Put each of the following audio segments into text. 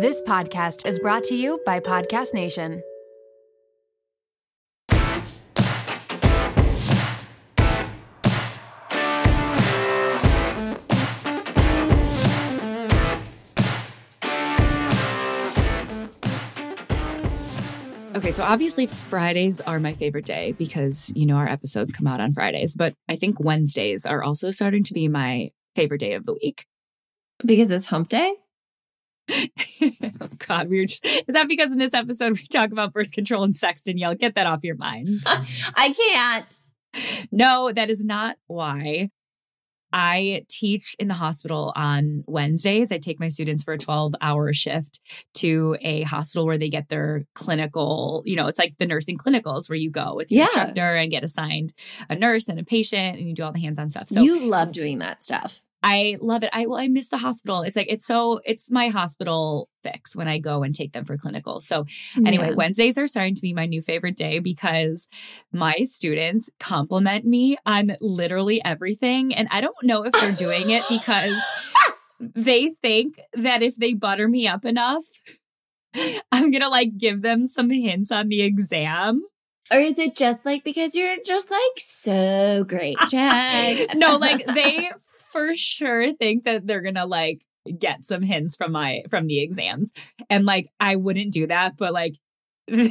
This podcast is brought to you by Podcast Nation. Okay, so obviously Fridays are my favorite day because you know our episodes come out on Fridays, but I think Wednesdays are also starting to be my favorite day of the week. Because it's hump day? Oh God, we were just is that because in this episode we talk about birth control and sex, Danielle? Get that off your mind. I can't. No, that is not why. I teach in the hospital on Wednesdays. I take my students for a 12 hour shift to a hospital where they get their clinical, you know, it's like the nursing clinicals where you go with your Yeah. instructor and get assigned a nurse and a patient and you do all the hands on stuff. So you love doing that stuff. I love it. I well, I miss the hospital. It's like it's so it's my hospital fix when I go and take them for clinical. So anyway, Yeah. Wednesdays are starting to be my new favorite day because my students compliment me on literally everything. And I don't know if they're doing it because they think that if they butter me up enough, I'm gonna like give them some hints on the exam. Or is it just like because you're just like so great, Jack? no, like they for sure think that they're gonna like get some hints from my from the exams. And like I wouldn't do that, but like they're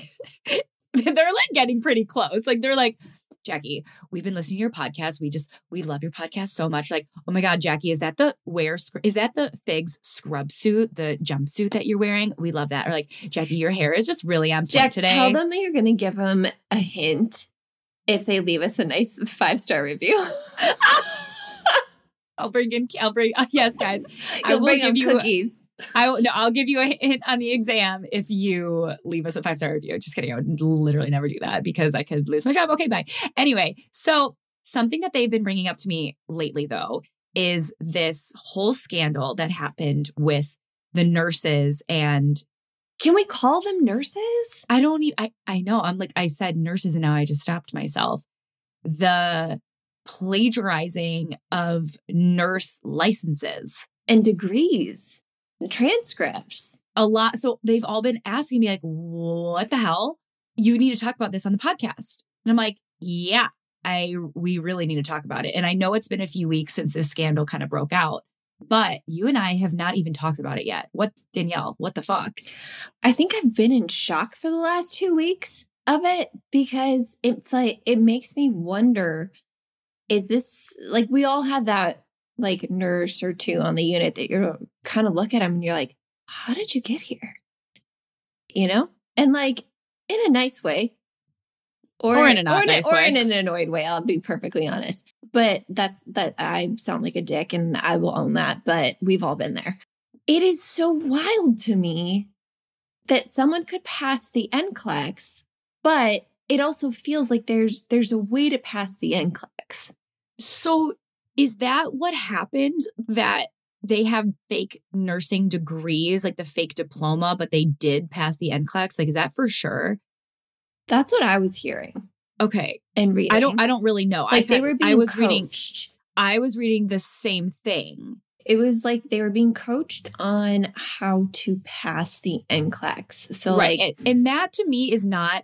like getting pretty close. Like they're like, Jackie, we've been listening to your podcast. We just we love your podcast so much. Like, oh my god, Jackie, is that the wear is that the figs scrub suit, the jumpsuit that you're wearing? We love that. Or like, Jackie, your hair is just really on point Jack, today. tell them that you're going to give them a hint if they leave us a nice five star review. I'll bring in. I'll bring. yes, guys. I will bring give you. cookies. I will, no, I'll give you a hint on the exam if you leave us a five star review. Just kidding. I would literally never do that because I could lose my job. Okay, bye. Anyway, so something that they've been bringing up to me lately, though, is this whole scandal that happened with the nurses and Can we call them nurses? I don't even, I, I know I'm like, I said nurses and now I just stopped myself. The plagiarizing of nurse licenses. And degrees, and transcripts. a lot. So they've all been asking me, like, what the hell? You need to talk about this on the podcast. And I'm like, yeah, I we really need to talk about it. And I know it's been a few weeks since this scandal kind of broke out, but you and I have not even talked about it yet. What Danielle, what the fuck? I think I've been in shock for the last two weeks of it because it's like, it makes me wonder is this like we all have that like nurse or two on the unit that you're kind of look at them and you're like, how did you get here? You know? And like in a nice way. Or in a not or nice or way. in an annoyed way, I'll be perfectly honest. But that's that I sound like a dick and I will own that, but we've all been there. It is so wild to me that someone could pass the NCLEX, but it also feels like there's there's a way to pass the NCLEX. So is that what happened that they have fake nursing degrees, like the fake diploma, but they did pass the NCLEX? Like, is that for sure? That's what I was hearing Okay. and reading. I don't I don't really know. like I they were being I was reading. I was reading the same thing. It was like they were being coached on how to pass the NCLEX. So like and, and that to me is not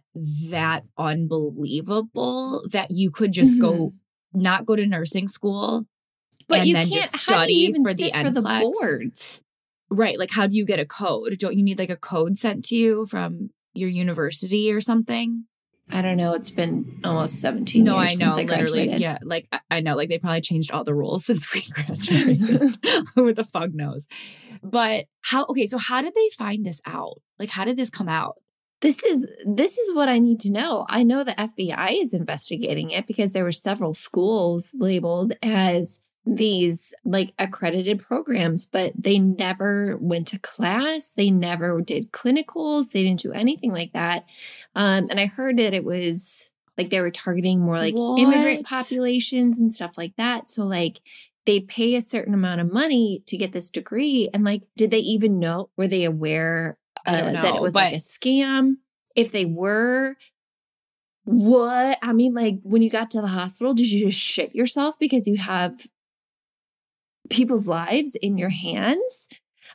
that unbelievable that you could just go mm-hmm. Not go to nursing school. But and you then can't just study you for the for the boards. Right. Like how do you get a code? Don't you need like a code sent to you from your university or something? I don't know. It's been almost 17 No, I years know, since I literally. graduated. Yeah, like I- I know, like they probably changed all the rules since we graduated. Who the fuck knows? But how? Okay, so how did they find this out? Like, how did this come out? This is this is what I need to know. I know the FBI is investigating it because there were several schools labeled as these like accredited programs, but they never went to class. They never did clinicals. They didn't do anything like that. Um, and I heard that it was like they were targeting more like immigrant populations and stuff like that. So like they'd pay a certain amount of money to get this degree. And like, did they even know? Were they aware uh, don't that it know, was like a scam? If they were, what? I mean, like when you got to the hospital, did you just shit yourself because you have people's lives in your hands?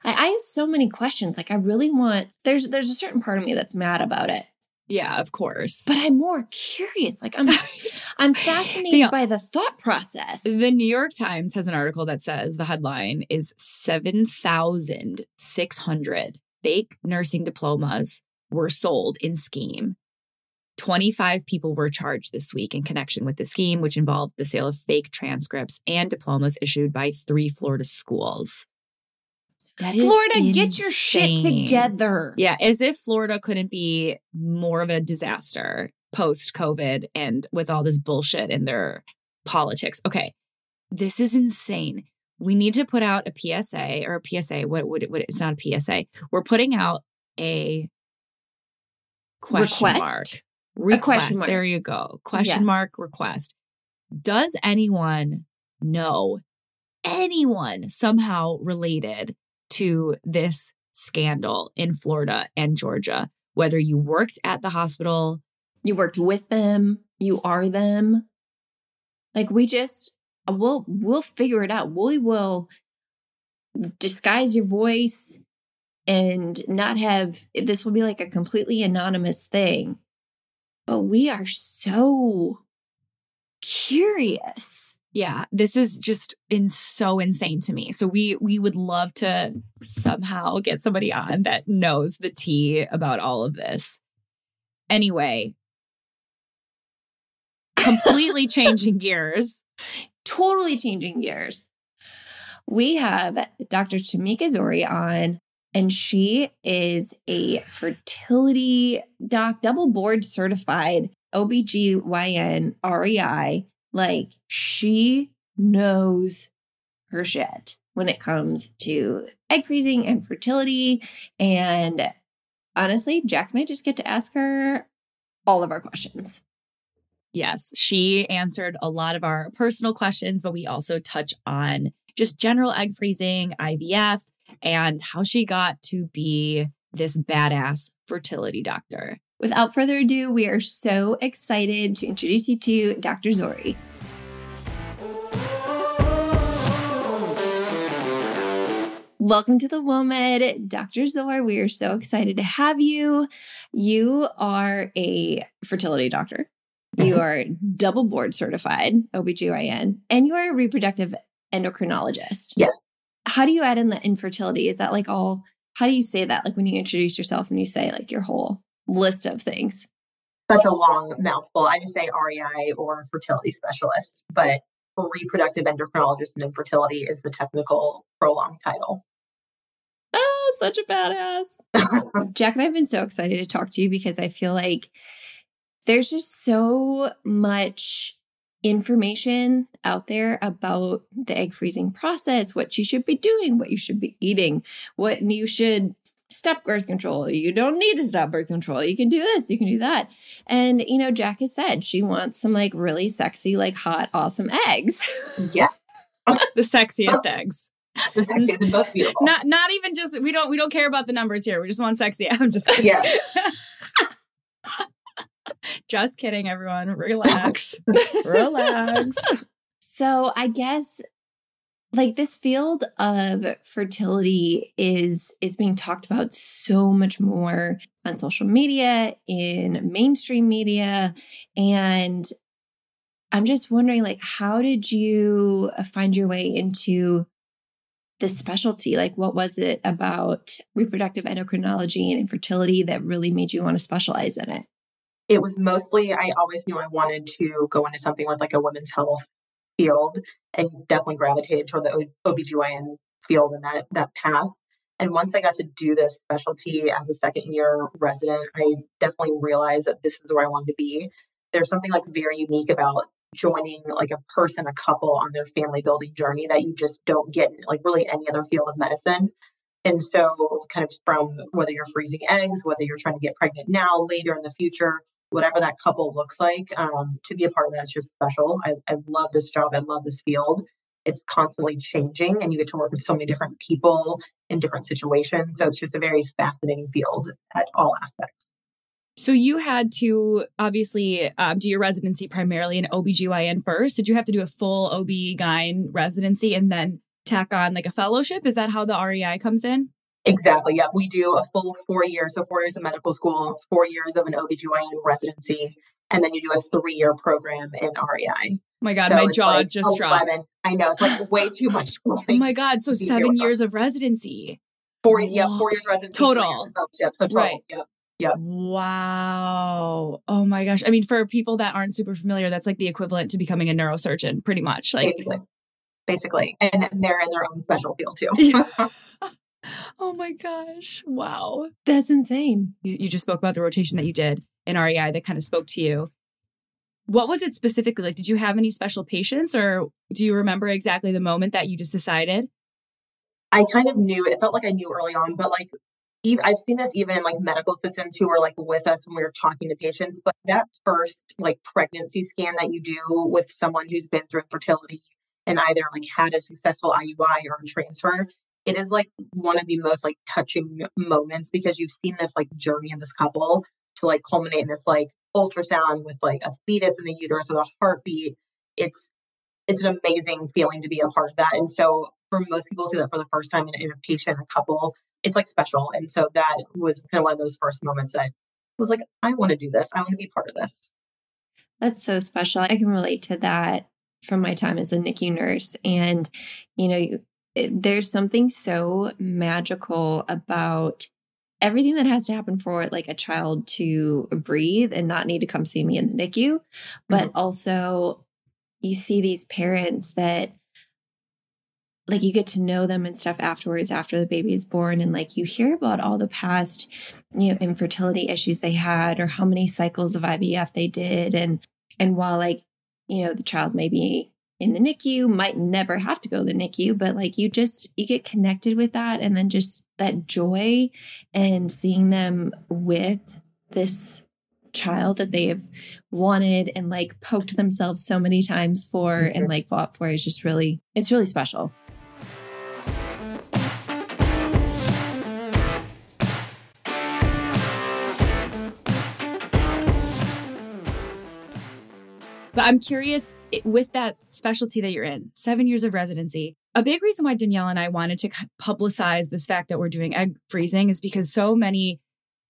I, I have so many questions. Like I really want there's there's a certain part of me that's mad about it. Yeah, of course. But I'm more curious. Like I'm I'm fascinated Danielle, by the thought process. The New York Times has an article that says the headline is 7,600 fake nursing diplomas were sold in scheme. 25 people were charged this week in connection with the scheme, which involved the sale of fake transcripts and diplomas issued by three Florida schools. That is Florida, get your shit together. Yeah, as if Florida couldn't be more of a disaster post COVID and with all this bullshit in their politics. Okay, this is insane. We need to put out a PSA or a PSA. What would it? What, it's not a PSA. We're putting out a question Request? mark. A question Request. mark. There you go. Question Yeah. mark request. Does anyone know anyone somehow related to this scandal in Florida and Georgia? Whether you worked at the hospital, You worked with them, you are them. Like we just Uh, we'll we'll figure it out. We will disguise your voice and not have this will be like a completely anonymous thing. But we are so curious. yeah, this is just in so insane to me. So we we would love to somehow get somebody on that knows the tea about all of this. Anyway, completely changing gears. Totally changing gears. We have Dr. Temeka Zore on, and she is a fertility doc, double board certified OBGYN REI. Like, she knows her shit when it comes to egg freezing and fertility. And honestly, Jack and I just get to ask her all of our questions. Yes, she answered a lot of our personal questions, but we also touch on just general egg freezing, IVF, and how she got to be this badass fertility doctor. Without further ado, we are so excited to introduce you to Dr. Zore. Welcome to the WOMED, Dr. Zore. We are so excited to have you. You are a fertility doctor. You uh-huh. are double board certified OBGYN, and you are a reproductive endocrinologist. Yes. How do you add in the infertility? Is that like all, how do you say that? Like when you introduce yourself and you say like your whole list of things? That's a long mouthful. I just say REI or fertility specialist, but reproductive endocrinologist and infertility is the technical prolonged title. Oh, such a badass. Jack and I have been so excited to talk to you because I feel like there's just so much information out there about the egg freezing process, what you should be doing, what you should be eating, what you should stop birth control. You don't need to stop birth control. You can do this, you can do that. And, you know, Jack has said she wants some like really sexy, like hot, awesome eggs. yeah, The sexiest eggs. the sexiest and most beautiful. Not not even just we don't we don't care about the numbers here. We just want sexy. I'm just Yeah. just kidding, everyone. Relax. Relax. So I guess like this field of fertility is is being talked about so much more on social media in mainstream media and I'm just wondering like how did you uh, find your way into the specialty like what was it about reproductive endocrinology and infertility that really made you want to specialize in it it was mostly I always knew I wanted to go into something with like a women's health field and definitely gravitated toward the OBGYN field and that that path. And once I got to do this specialty as a second year resident, I definitely realized that this is where I wanted to be. There's something like very unique about joining like a person, a couple on their family building journey that you just don't get in like really any other field of medicine. And so, kind of from whether you're freezing eggs, whether you're trying to get pregnant now, later in the future, whatever that couple looks like, um, to be a part of that's just special. I, I love this job. I love this field. It's constantly changing, and you get to work with so many different people in different situations. So it's just a very fascinating field at all aspects. So you had to obviously um, do your residency primarily in OBGYN first. Did you have to do a full OB-GYN residency and then tack on like a fellowship. Is that how the REI comes in? Exactly. Yeah. We do a full four years. So four years of medical school, four years of an OBGYN residency, and then you do a three year program in REI. my God, So my jaw like just dropped. 11. I know. It's like way too much. Oh my God. So seven years of residency. Four, yeah, four years residency. Total. years. So total. Right. Yep. Yep. Wow. Oh my gosh. I mean, for people that aren't super familiar, that's like the equivalent to becoming a neurosurgeon, pretty much. Like, Basically. Basically. And they're in their own special field too. oh my gosh. Wow. That's insane. You, you just spoke about the rotation that you did in REI that kind of spoke to you. What was it specifically? Like, did you have any special patients or do you remember exactly the moment that you just decided? I kind of knew it felt like I knew early on, but like even I've seen this even in like medical assistants who were like with us when we were talking to patients. But that first like pregnancy scan that you do with someone who's been through infertility and either like had a successful IUI or a transfer, it is like one of the most like touching moments because you've seen this like journey of this couple to like culminate in this like ultrasound with like a fetus in the uterus with a heartbeat. It's it's an amazing feeling to be a part of that. And so for most people see that for the first time in, in a patient, a couple, it's like special. And so that was kind of one of those first moments that I was like, I want to do this. I want to be part of this. That's so special. I can relate to that from my time as a NICU nurse. And, you know, it, there's something so magical about everything that has to happen for like a child to breathe and not need to come see me in the NICU. But mm-hmm. also, you see these parents that like you get to know them and stuff afterwards after the baby is born and like you hear about all the past you know infertility issues they had or how many cycles of IVF they did and and while like you know the child may be in the NICU might never have to go to the NICU but like you just you get connected with that and then just that joy and seeing them with this child that they have wanted and like poked themselves so many times for and mm-hmm. like fought for is just really it's really special. I'm curious with that specialty that you're in, seven years of residency. A big reason why Danielle and I wanted to publicize this fact that we're doing egg freezing is because so many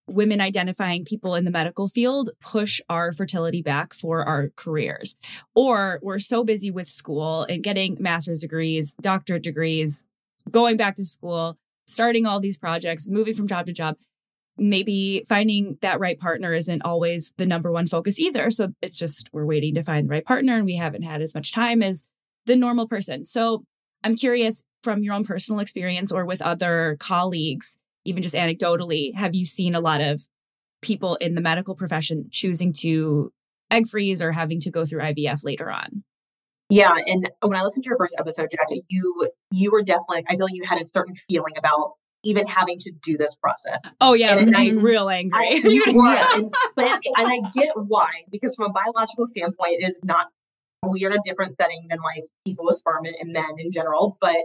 women identifying people in the medical field push our fertility back for our careers. Or we're so busy with school and getting master's degrees, doctorate degrees, going back to school, starting all these projects, moving from job to job maybe finding that right partner isn't always the number one focus either. So it's just we're waiting to find the right partner and we haven't had as much time as the normal person. So I'm curious from your own personal experience or with other colleagues, even just anecdotally, have you seen a lot of people in the medical profession choosing to egg freeze or having to go through IVF later on? Yeah. And when I listened to your first episode, Jack, you you were definitely I feel like you had a certain feeling about even having to do this process. Oh yeah, And I was I- real I, angry. you were, and, but and I get why because from a biological standpoint, it is not. We are in a different setting than like people with sperm and, and men in general. But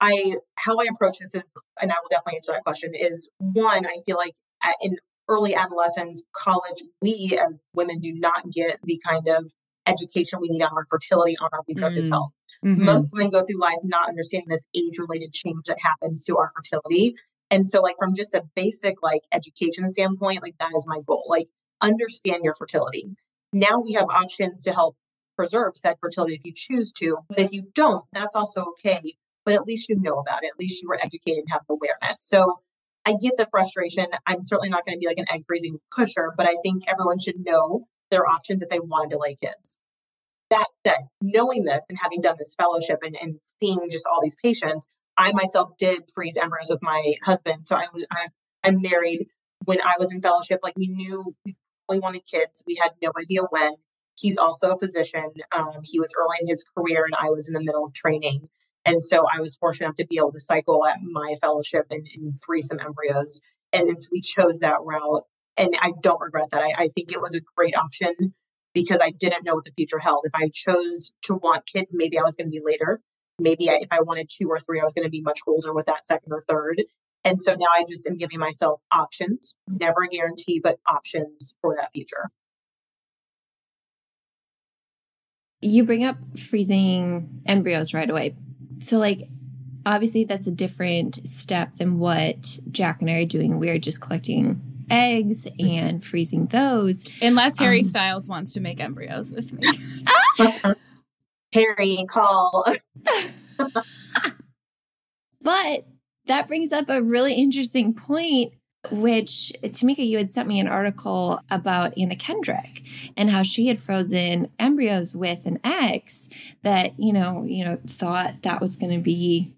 I, how I approach this is, and I will definitely answer that question. Is one, I feel like at, in early adolescence, college, we as women do not get the kind of education we need on our fertility, on our reproductive Mm. health Mhm. most women go through life not understanding this age related change that happens to our fertility. And so, like, from just a basic, like, education standpoint, like, that is my goal. Like, understand your fertility. Now we have options to help preserve said fertility if you choose to. But if you don't, that's also okay. But at least you know about it. At least you were educated and have awareness. So, I get the frustration. I'm certainly not going to be like an egg freezing pusher, but I think everyone should know their options if they want to delay kids that said, knowing this and having done this fellowship and, and seeing just all these patients, I myself did freeze embryos with my husband. So I was I, I'm married when I was in fellowship. Like we knew we wanted kids. We had no idea when. He's also a physician. Um, he was early in his career, and I was in the middle of training. And so I was fortunate enough to be able to cycle at my fellowship and, and freeze some embryos. And, and so we chose that route. And I don't regret that. I, I think it was a great option because I didn't know what the future held. If I chose to want kids, maybe I was going to be later. Maybe I, if I wanted two or three, I was going to be much older with that second or third. And so now I just am giving myself options, never a guarantee, but options for that future. You bring up freezing embryos right away. So, like, obviously that's a different step than what Jack and I are doing. We're just collecting eggs and freezing those. Unless Harry Um, Styles wants to make embryos with me. Harry, call. But that brings up a really interesting point, which Temeka, you had sent me an article about Anna Kendrick and how she had frozen embryos with an ex that, you know, you know, thought that was going to be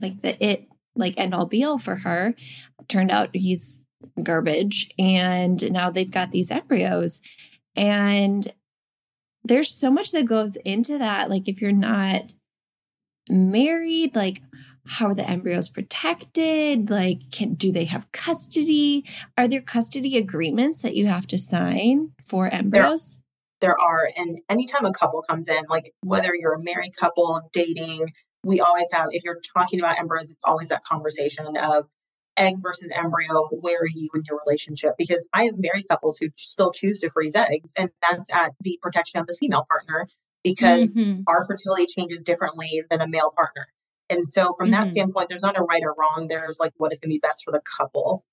like the it like end all be all for her. Turned out he's garbage. And now they've got these embryos. And there's so much that goes into that. Like if you're not married, like how are the embryos protected? Like, can do they have custody? Are there custody agreements that you have to sign for embryos? there are and anytime a couple comes in like whether you're a married couple dating we always have if you're talking about embryos it's always that conversation of egg versus embryo where are you in your relationship because i have married couples who still choose to freeze eggs and that's at the protection of the female partner because Mhm. our fertility changes differently than a male partner and so from that Mhm. standpoint there's not a right or wrong there's like what is going to be best for the couple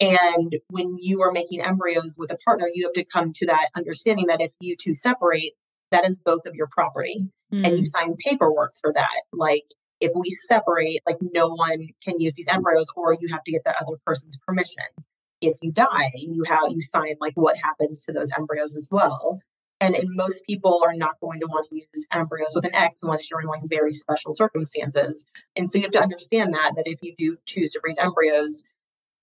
and when you are making embryos with a partner, you have to come to that understanding that if you two separate, that is both of your property. And Mm. you sign paperwork for that. Like if we separate, like no one can use these embryos, or you have to get the other person's permission. If you die, you have you sign like what happens to those embryos as well. And, and most people are not going to want to use embryos with an ex unless you're in like very special circumstances. And so you have to understand that that if you do choose to freeze embryos,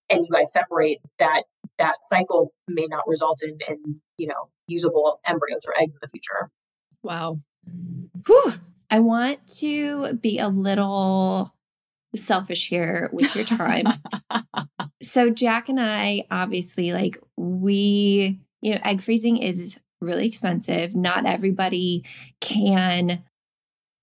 and you guys separate that that cycle may not result in, in you know usable embryos or eggs in the future Wow. Whew. I want to be a little selfish here with your time. so Jack and I obviously like we, you know, egg freezing is really expensive. Not everybody can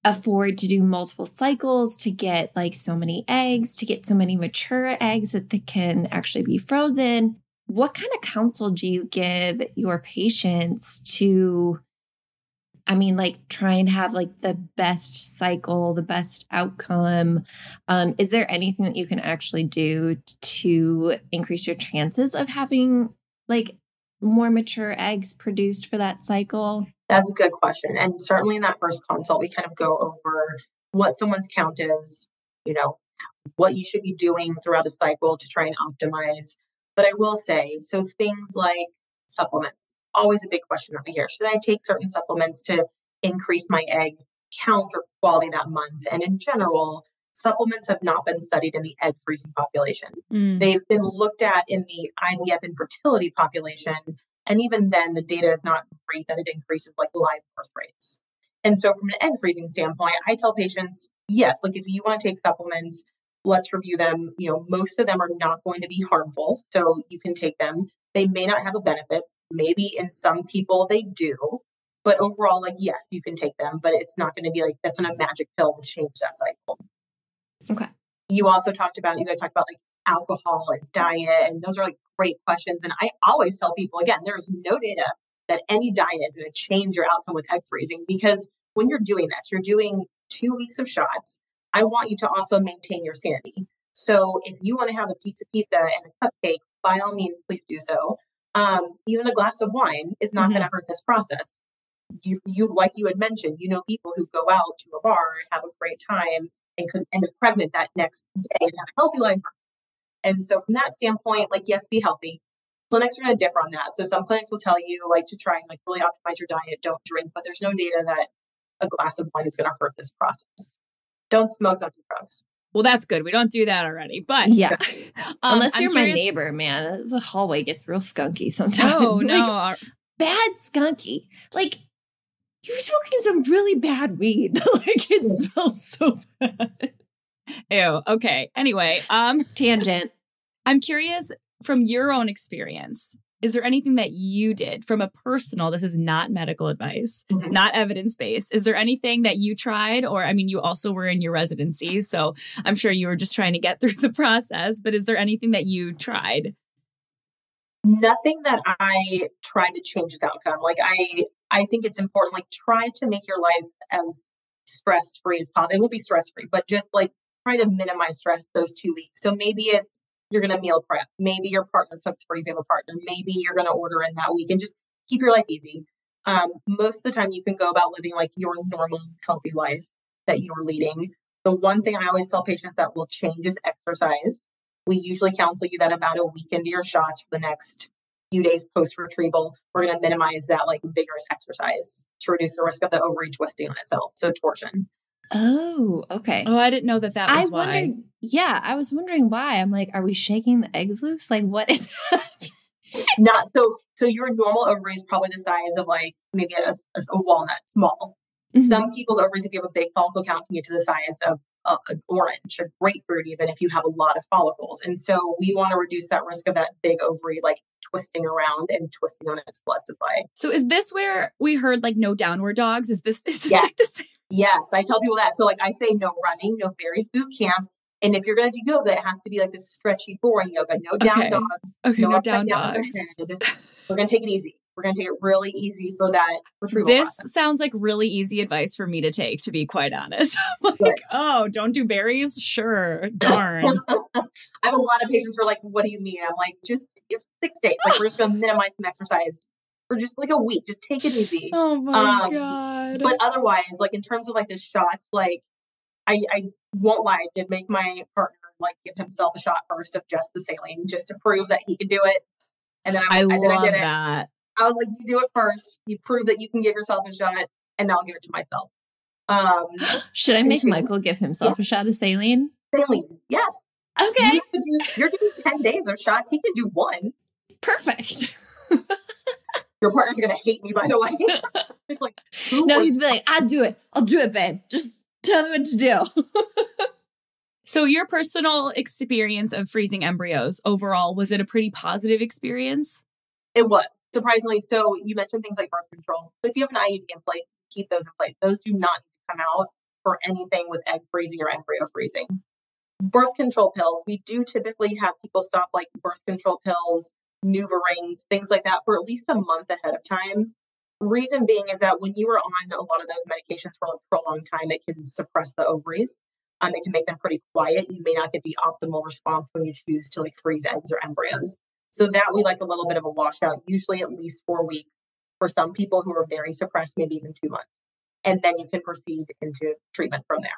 afford to do multiple cycles to get like so many eggs, to get so many mature eggs that they can actually be frozen. What kind of counsel do you give your patients to I mean, like try and have like the best cycle, the best outcome. Um, is there anything that you can actually do to increase your chances of having like more mature eggs produced for that cycle? that's a good question and certainly in that first consult we kind of go over what someone's count is you know what you should be doing throughout a cycle to try and optimize but i will say so things like supplements always a big question that hear should i take certain supplements to increase my egg count or quality that month and in general supplements have not been studied in the egg freezing population Mm. They've been looked at in the IVF infertility population, and even then, the data is not great that it increases like live birth rates. And so, from an egg freezing standpoint, I tell patients, yes, like if you want to take supplements, let's review them. You know, most of them are not going to be harmful, so you can take them. They may not have a benefit. Maybe in some people they do, but overall, like yes, you can take them, but it's not going to be like that's not a magic pill to change that cycle. Okay. you also talked about you guys talked about like alcohol and diet and those are like great questions and i always tell people again there is no data that any diet is going to change your outcome with egg freezing because when you're doing this you're doing two weeks of shots i want you to also maintain your sanity. So if you want to have a pizza pizza and a cupcake by all means please do so um, even a glass of wine is not going to hurt this process you, you like you had mentioned you know people who go out to a bar and have a great time and could end up pregnant that next day and have a healthy life. And so from that standpoint, like yes, be healthy. Clinics are going to differ on that. So some clinics will tell you like to try and like really optimize your diet, don't drink, but there's no data that a glass of wine is going to hurt this process. Don't smoke, don't do drugs. Well, that's good. We don't do that already. But Yeah. um, Unless I'm you're my curious- neighbor, man. The hallway gets real skunky sometimes. No, Like, no. our- bad skunky. Like you're smoking some really bad weed. like it smells so bad. Ew. Okay. Anyway, um, Tangent. I'm curious from your own experience. Is there anything that you did from a personal? This is not medical advice, Mhm. not evidence based. Is there anything that you tried, or I mean, you also were in your residency, so I'm sure you were just trying to get through the process. But is there anything that you tried? Nothing that I tried to change this outcome. Like I I think it's important, like try to make your life as stress free as possible. It will be stress free, but just like try to minimize stress those two weeks. So maybe it's you're going to meal prep. Maybe your partner cooks for you if you have a partner. Maybe you're going to order in that week and just keep your life easy. Um, most of the time, you can go about living like your normal, healthy life that you're leading. The one thing I always tell patients that will change is exercise. We usually counsel you that about a week into your shots for the next few days post retrieval, we're going to minimize that like vigorous exercise to reduce the risk of the ovary twisting on itself. So torsion. Oh, okay. Oh, I didn't know that that was I why. wondered. Yeah, I was wondering why. I'm like, are we shaking the eggs loose? Like, what is? Not so. So your normal ovary is probably the size of like maybe a, a walnut, small. Mhm. Some people's ovaries, if you have a big follicle count, can get to the size of uh, an orange, a grapefruit, even if you have a lot of follicles. And so we want to reduce that risk of that big ovary like twisting around and twisting on its blood supply. so is this where we heard like no downward dogs? Is this, is this Yeah. like the same? Yes, I tell people that. So like I say, no running, no Barry's boot camp. And if you're going to do yoga, it has to be like this stretchy, boring yoga. No down Okay. dogs. Okay, no, upside down dogs. head. We're going to take it easy. We're going to take it really easy for that retrieval. This process. sounds like really easy advice for me to take, to be quite honest. Like, Good. oh, don't do Barry's? Sure. Darn. I have a lot of patients who are like, "What do you mean?" I'm like, "Just if six days. Like we're just going to minimize some exercise for just like a week. Just take it easy." oh my Um, God. But otherwise, like in terms of like the shots, like I, I won't lie, I did make my partner like give himself a shot first of just the saline, just to prove that he could do it. And then I, I and then I did it. that. I was like, "You do it first. You prove that you can give yourself a shot, and I'll give it to myself." Um, Should I make Continue. Michael give himself a shot of saline? saline, yes. Okay, to do, you're doing ten days of shots. He can do one. perfect. Your partner's gonna hate me, by the way. It's like, No, was- he's be like, I'll do it. I'll do it, babe. Just tell me what to do. So, your personal experience of freezing embryos overall, was it a pretty positive experience? It was surprisingly. So you mentioned things like birth control. So if you have an IUD in place, keep those in place. Those do not need to come out for anything with egg freezing or embryo freezing. Birth control pills. We do typically have people stop like birth control pills, NuvaRings, things like that for at least a month ahead of time. Reason being is that when you are on a lot of those medications for a prolonged time, it can suppress the ovaries. Um, it can make them pretty quiet. You may not get the optimal response when you choose to like freeze eggs or embryos. So that we like a little bit of a washout, usually at least four weeks for some people who are very suppressed, maybe even two months. And then you can proceed into treatment from there.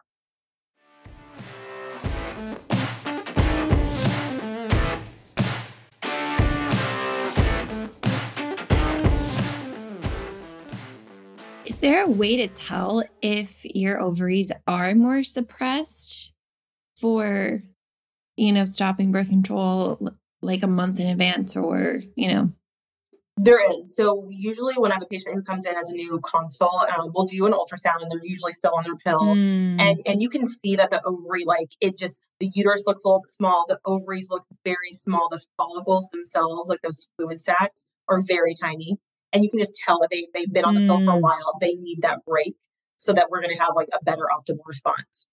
Is there a way to tell if your ovaries are more suppressed for, you know, stopping birth control like a month in advance or, you know? There is. So usually when I have a patient who comes in as a new consult, um, we'll do an ultrasound and they're usually still on their pill. Mm. And and you can see that the ovary, like it just the uterus looks a little bit small, the ovaries look very small, the follicles themselves, like those fluid sacs, are very tiny. And you can just tell that they they've been on the pill for a Mm. while. They need that break so that we're gonna have like a better optimal response.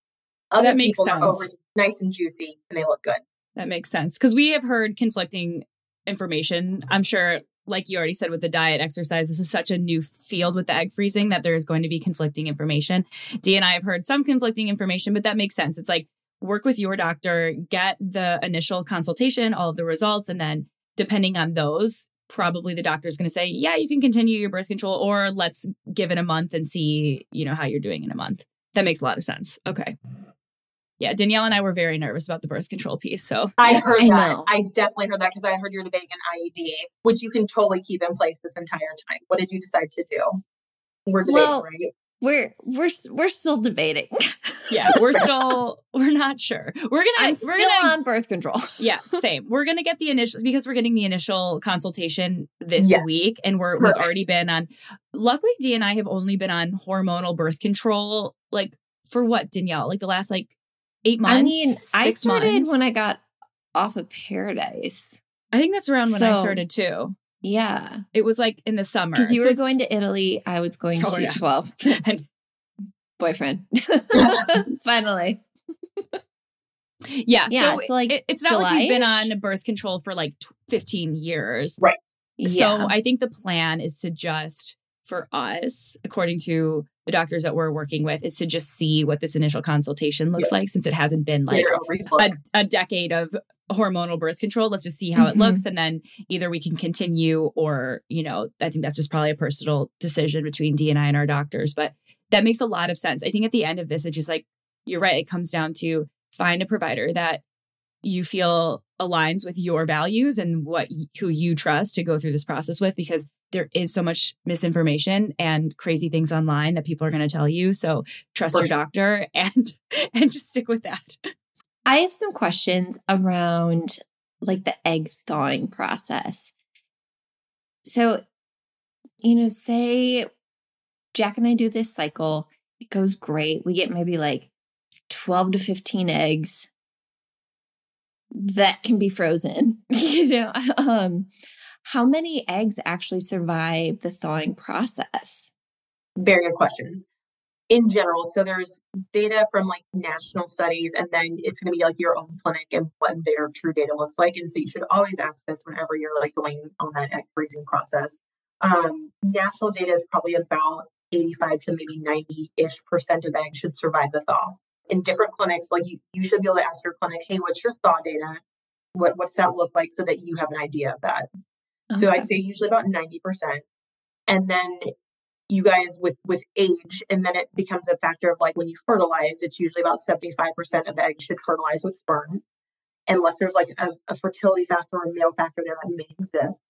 Other That makes sense. are nice and juicy and they look good. That makes sense. Because we have heard conflicting information. I'm sure, like you already said, with the diet, exercise, this is such a new field with the egg freezing that there's going to be conflicting information. Dee and I have heard some conflicting information, but that makes sense. It's like work with your doctor, get the initial consultation, all of the results, and then depending on those, probably the doctor is going to say, yeah, you can continue your birth control, or let's give it a month and see, you know, how you're doing in a month. That makes a lot of sense. Okay. Yeah, Danielle and I were very nervous about the birth control piece. So I heard I that. know. I definitely heard that because I heard you're debating an IUD, which you can totally keep in place this entire time. What did you decide to do? We're debating, Well, right? We're we're we're still debating. yeah, we're still we're not sure. We're gonna I'm we're still gonna on birth control. yeah same. We're gonna get the initial because we're getting the initial consultation this Yeah. week, and we're Perfect. we've already been on. Luckily, D and I have only been on hormonal birth control like for what Danielle like the last like eight months. I mean, I started months? when I got off of Paragard. I think that's around when I started too. Yeah, It was like in the summer because you So were going to Italy. I was going Oh, to yeah. well, and boyfriend. Finally, yeah, Yeah, So, so, like, it- it's not like we've been on birth control for like tw- fifteen years. yeah. So I think the plan is to just for us, according to the doctors that we're working with is to just see what this initial consultation looks yeah. like since it hasn't been like a, a, decade of hormonal birth control. Let's just see how mm-hmm. it looks. And then either we can continue or, you know, I think that's just probably a personal decision between D and I and our doctors. But that makes a lot of sense. I think at the end of this, it's just like, you're right. It comes down to find a provider that you feel aligns with your values and what who you trust to go through this process with because there is so much misinformation and crazy things online that people are going to tell you so trust your doctor and and just stick with that i have some questions around like the egg thawing process. So you know say jack and i do this cycle it goes great we get maybe like 12 to 15 eggs that can be frozen you know um how many eggs actually survive the thawing process? Very good question in general so there's data from like national studies and then it's going to be like your own clinic and what their true data looks like and so you should always ask this whenever you're like going on that egg freezing process um, national data is probably about 85 to maybe 90 ish percent of eggs should survive the thaw in different clinics, like you, you should be able to ask your clinic, hey, what's your thaw data? What what's that look like so that you have an idea of that? Okay. So I'd say usually about 90%. And then you guys with with age, and then it becomes a factor of like when you fertilize, it's usually about 75% of eggs should fertilize with sperm, unless there's like a, a fertility factor or male factor there that may exist.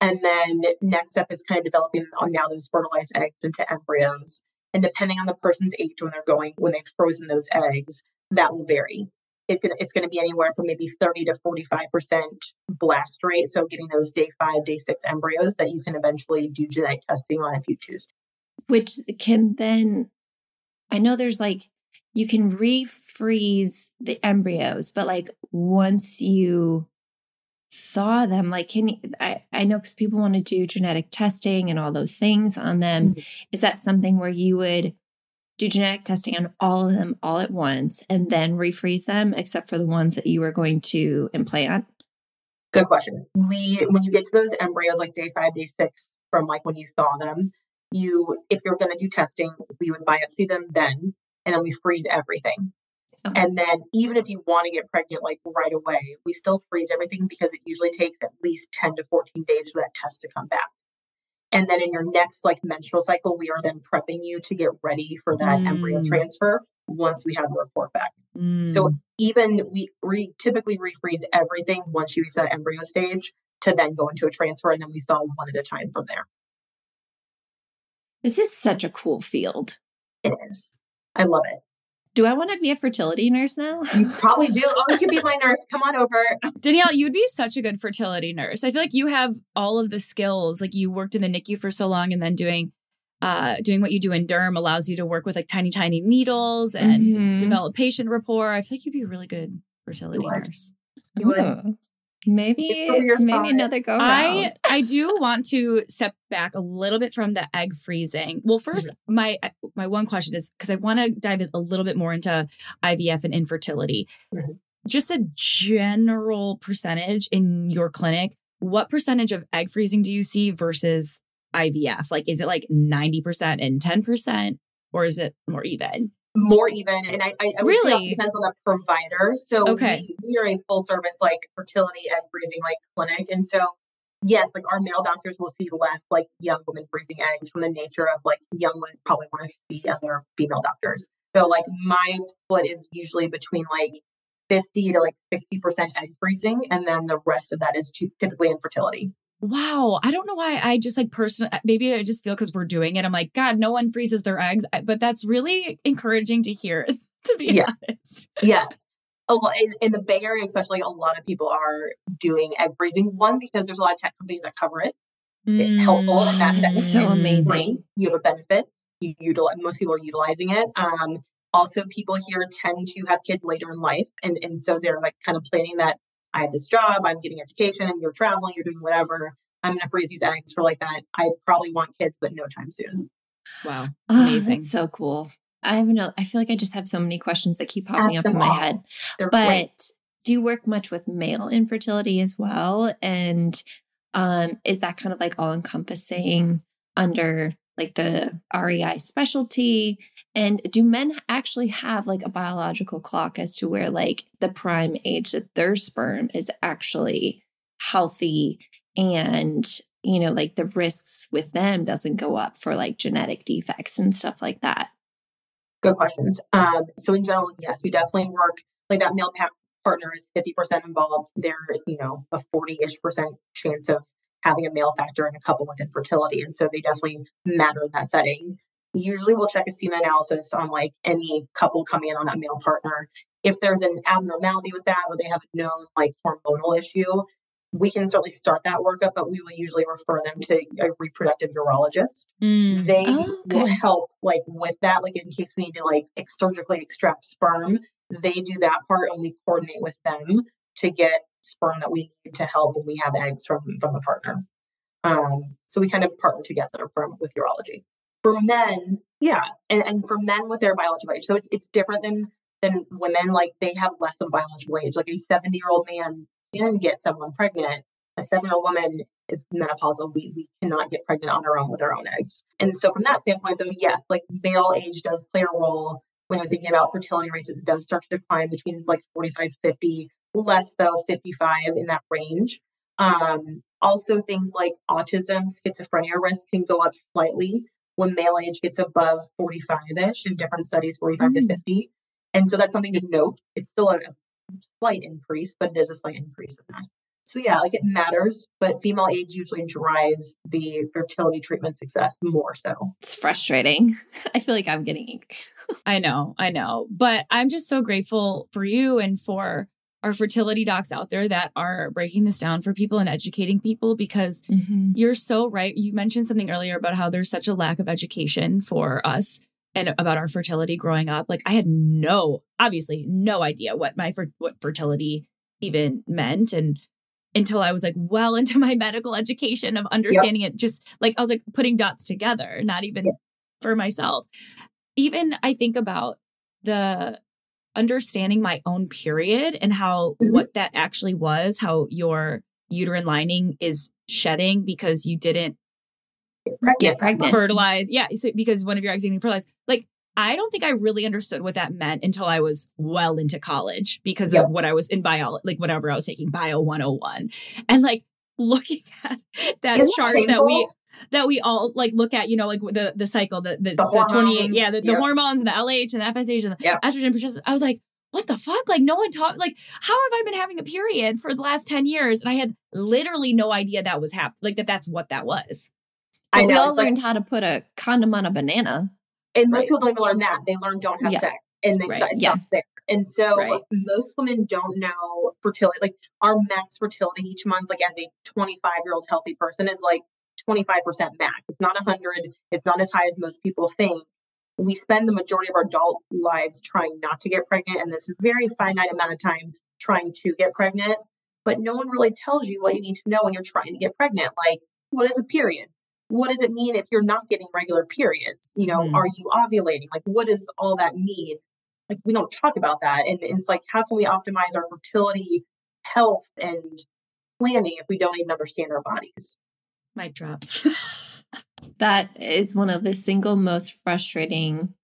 And then next step is kind of developing on now those fertilized eggs into embryos. And depending on the person's age when they're going, when they've frozen those eggs, that will vary. It, it's going to be anywhere from maybe 30 to 45% blast rate. So getting those day five, day six embryos that you can eventually do genetic testing on if you choose. Which can then, I know there's like, you can refreeze the embryos, but like once you thaw them like can you, i i know because people want to do genetic testing and all those things on them mm-hmm. is that something where you would do genetic testing on all of them all at once and then refreeze them except for the ones that you were going to implant good question we when you get to those embryos like day five day six from like when you thaw them you if you're going to do testing we would biopsy them then and then we freeze everything Okay. And then even if you want to get pregnant like right away, we still freeze everything because it usually takes at least 10 to 14 days for that test to come back. And then in your next like menstrual cycle, we are then prepping you to get ready for that mm. embryo transfer once we have the report back. Mm. So even we re- typically refreeze everything once you reach that embryo stage to then go into a transfer and then we thaw one at a time from there. This is such a cool field. It is. I love it. Do I want to be a fertility nurse now? You probably do. Oh, you can be my nurse. Come on over. Danielle, you'd be such a good fertility nurse. I feel like you have all of the skills. Like you worked in the NICU for so long and then doing uh, doing what you do in derm allows you to work with like tiny, tiny needles and mm-hmm. develop patient rapport. I feel like you'd be a really good fertility nurse. You would. Maybe maybe another go. I I do want to step back a little bit from the egg freezing. Well, 1st mm-hmm. my my one question is because I want to dive a little bit more into IVF and infertility. Mm-hmm. Just a general percentage in your clinic. What percentage of egg freezing do you see versus IVF? Like, is it like ninety percent and ten percent, or is it more even? More even and i, I, I really it depends on the provider. So okay. we, we are a full service like fertility egg freezing like clinic and so yes like our male doctors will see less like young women freezing eggs from the nature of like young women probably want to see other female doctors. So like my split is usually between like 50 to like 60 percent egg freezing and then the rest of that is typically infertility wow, I don't know why I just like personally, uh, maybe I just feel because we're doing it. I'm like, God, no one freezes their eggs. But that's really encouraging to hear, to be yeah. honest. Yes. A lot, in, in the Bay Area, especially, a lot of people are doing egg freezing. One, because there's a lot of tech companies that cover it. It's mm, helpful and that, that's so amazing. Free. You have a benefit. You utilize, most people are utilizing it. Um, also, people here tend to have kids later in life. And, and so they're like kind of planning that I have this job, I'm getting education, and you're traveling, you're doing whatever. I'm going to freeze these eggs for like that. I probably want kids, but no time soon. Wow. Amazing. Oh, so cool. I have no, I feel like I just have so many questions that keep popping Ask up in my all. head. They're but great. do you work much with male infertility as well? And um, is that kind of like all encompassing under like the REI specialty? And do men actually have like a biological clock as to where like the prime age that their sperm is actually healthy and you know like the risks with them doesn't go up for like genetic defects and stuff like that? Good questions. Um, so in general, yes, we definitely work like that male pa- partner is 50% involved. They're, you know, a 40-ish percent chance of having a male factor in a couple with infertility. And so they definitely matter in that setting. Usually we'll check a semen analysis on like any couple coming in on that male partner. If there's an abnormality with that or they have a known like hormonal issue, we can certainly start that workup, but we will usually refer them to a reproductive urologist. Mm. They Oh, will help like with that, like in case we need to like ex- surgically extract sperm, they do that part and we coordinate with them to get sperm that we need to help when we have eggs from from the partner. Um, so we kind of partner together from with urology. For men, yeah, and, and for men with their biological age, so it's it's different than than women. Like they have less of biological age. Like a seventy year old man can get someone pregnant. A seven year old woman is menopausal. We we cannot get pregnant on our own with our own eggs. And so from that standpoint, though, yes, like male age does play a role when you're thinking about fertility rates. It does start to decline between like 45, 50, less though 55 in that range. Um, also, things like autism, schizophrenia risk can go up slightly when male age gets above 45 ish in different studies, 45 Mm. to 50. And so that's something to note. It's still a, slight increase, but it is a slight increase in that. So yeah, like it matters, but female age usually drives the fertility treatment success more so. It's frustrating. I feel like I'm getting. I know, I know. But I'm just so grateful for you and for our fertility docs out there that are breaking this down for people and educating people because mm-hmm. you're so right. You mentioned something earlier about how there's such a lack of education for us and about our fertility growing up. Like I had no, obviously, no idea what my what fertility even meant and until I was like well into my medical education of understanding it just like I was like putting dots together, not even Yep. for myself. Even I think about the understanding my own period and how Mhm. what that actually was, how your uterine lining is shedding because you didn't Get pregnant. fertilize. Yeah, so because one of your eggs getting fertilized. Like I don't think I really understood what that meant until I was well into college because Yep. of what I was in bio, like whatever I was taking, bio 101. And like looking at that Isn't chart that we shameful? That we all like look at, you know, like the the cycle, the the, The the 28, yeah, the, the hormones and the LH and the FSH and the Yep. estrogen, progesterone. I was like, what the fuck? Like no one taught like how have I been having a period for the last 10 years? And I had literally no idea that was happening, like that that's what that was. But I we know. all It's like, learned how to put a condom on a banana. and most Right. people don't learn that. They learn don't have Yeah. sex and they Right. stop, Yeah. there. And so Right. most women don't know fertility. Like our max fertility each month, like as a 25 year old healthy person, is like 25% max. It's not 100. It's not as high as most people think. We spend the majority of our adult lives trying not to get pregnant and this very finite amount of time trying to get pregnant. But no one really tells you what you need to know when you're trying to get pregnant. Like, what is a period? What does it mean if you're not getting regular periods? You know, Hmm. are you ovulating? Like, what does all that mean? Like, we don't talk about that. And, and it's like, how can we optimize our fertility health and planning if we don't even understand our bodies? Mic drop. That is one of the single most frustrating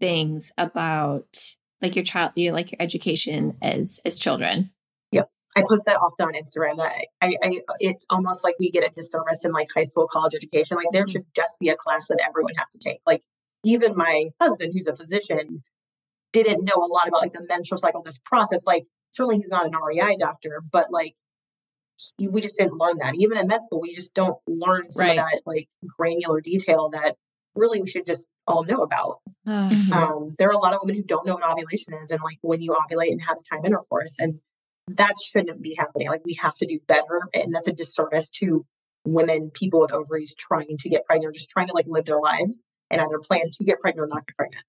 things about like your child, your like your education as as children. Yep, I post that often on Instagram that I, I, it's almost like we get a disservice in like high school, college education. Like there mm-hmm. should just be a class that everyone has to take. Like even my husband, who's a physician, didn't know a lot about like the menstrual cycle, this process. Like certainly he's not an REI doctor, but like he- we just didn't learn that. Even in med school, we just don't learn some Right. of that like granular detail that really we should just all know about. Ugh. Mhm. Um, there are a lot of women who don't know what ovulation is and like when you ovulate and have a time intercourse, and that shouldn't be happening. Like we have to do better, and that's a disservice to women, people with ovaries trying to get pregnant, or just trying to like live their lives and either plan to get pregnant or not get pregnant.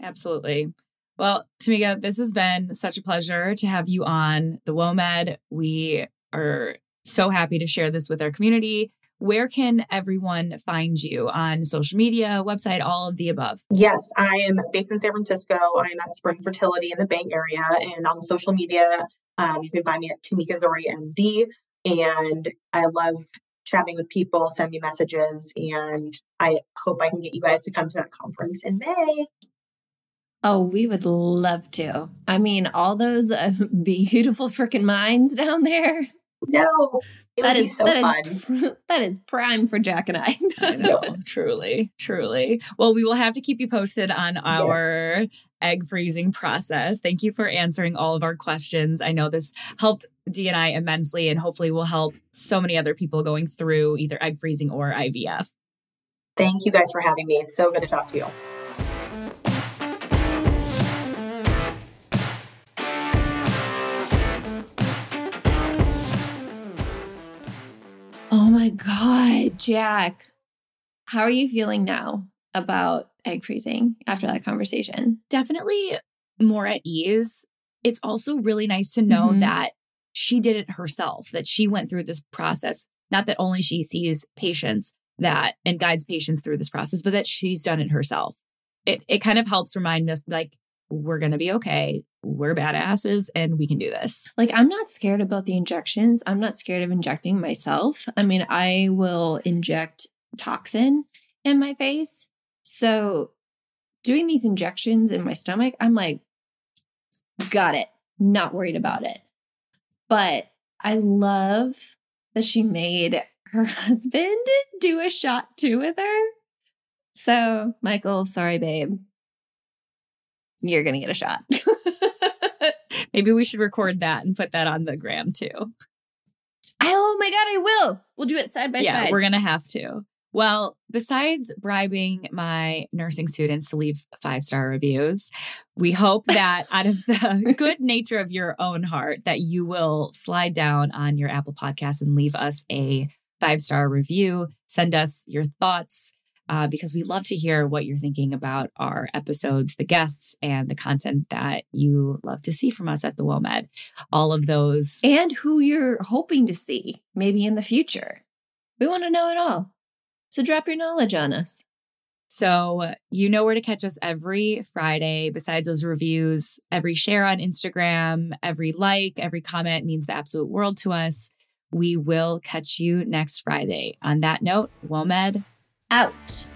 Absolutely. Well, Temeka, this has been such a pleasure to have you on the WOMED. We are so happy to share this with our community. Where can everyone find you on social media, website, all of the above? Yes, I am based in San Francisco. I am at Spring Fertility in the Bay Area, and on social media, um, you can find me at Temeka Zore MD. And I love chatting with people, send me messages, and I hope I can get you guys to come to that conference in May. Oh, we would love to. I mean, all those uh, beautiful freaking mines down there. No, that is so that fun. Is, that is prime for Jack and I. I know, truly, truly. Well, we will have to keep you posted on our yes. egg freezing process. Thank you for answering all of our questions. I know this helped D and I immensely, and hopefully will help so many other people going through either egg freezing or IVF. Thank you guys for having me. It's so good to talk to you. God, Jack. How are you feeling now about egg freezing after that conversation? Definitely more at ease. It's also really nice to know mm-hmm. that she did it herself, that she went through this process. Not that only she sees patients that and guides patients through this process, but that she's done it herself. It it kind of helps remind us like we're going to be okay. We're badasses and we can do this. Like, I'm not scared about the injections. I'm not scared of injecting myself. I mean, I will inject toxin in my face. So, doing these injections in my stomach, I'm like, got it. Not worried about it. But I love that she made her husband do a shot too with her. So, Michael, sorry, babe you're going to get a shot. Maybe we should record that and put that on the gram too. Oh my God, I will. We'll do it side by yeah, side. Yeah, we're going to have to. Well, besides bribing my nursing students to leave five star reviews, we hope that out of the good nature of your own heart, that you will slide down on your Apple podcast and leave us a five star review. Send us your thoughts, uh, because we love to hear what you're thinking about our episodes, the guests, and the content that you love to see from us at the WOMED. All of those. And who you're hoping to see maybe in the future. We want to know it all. So drop your knowledge on us. So, you know where to catch us every Friday. Besides those reviews, every share on Instagram, every like, every comment means the absolute world to us. We will catch you next Friday. On that note, WOMED out.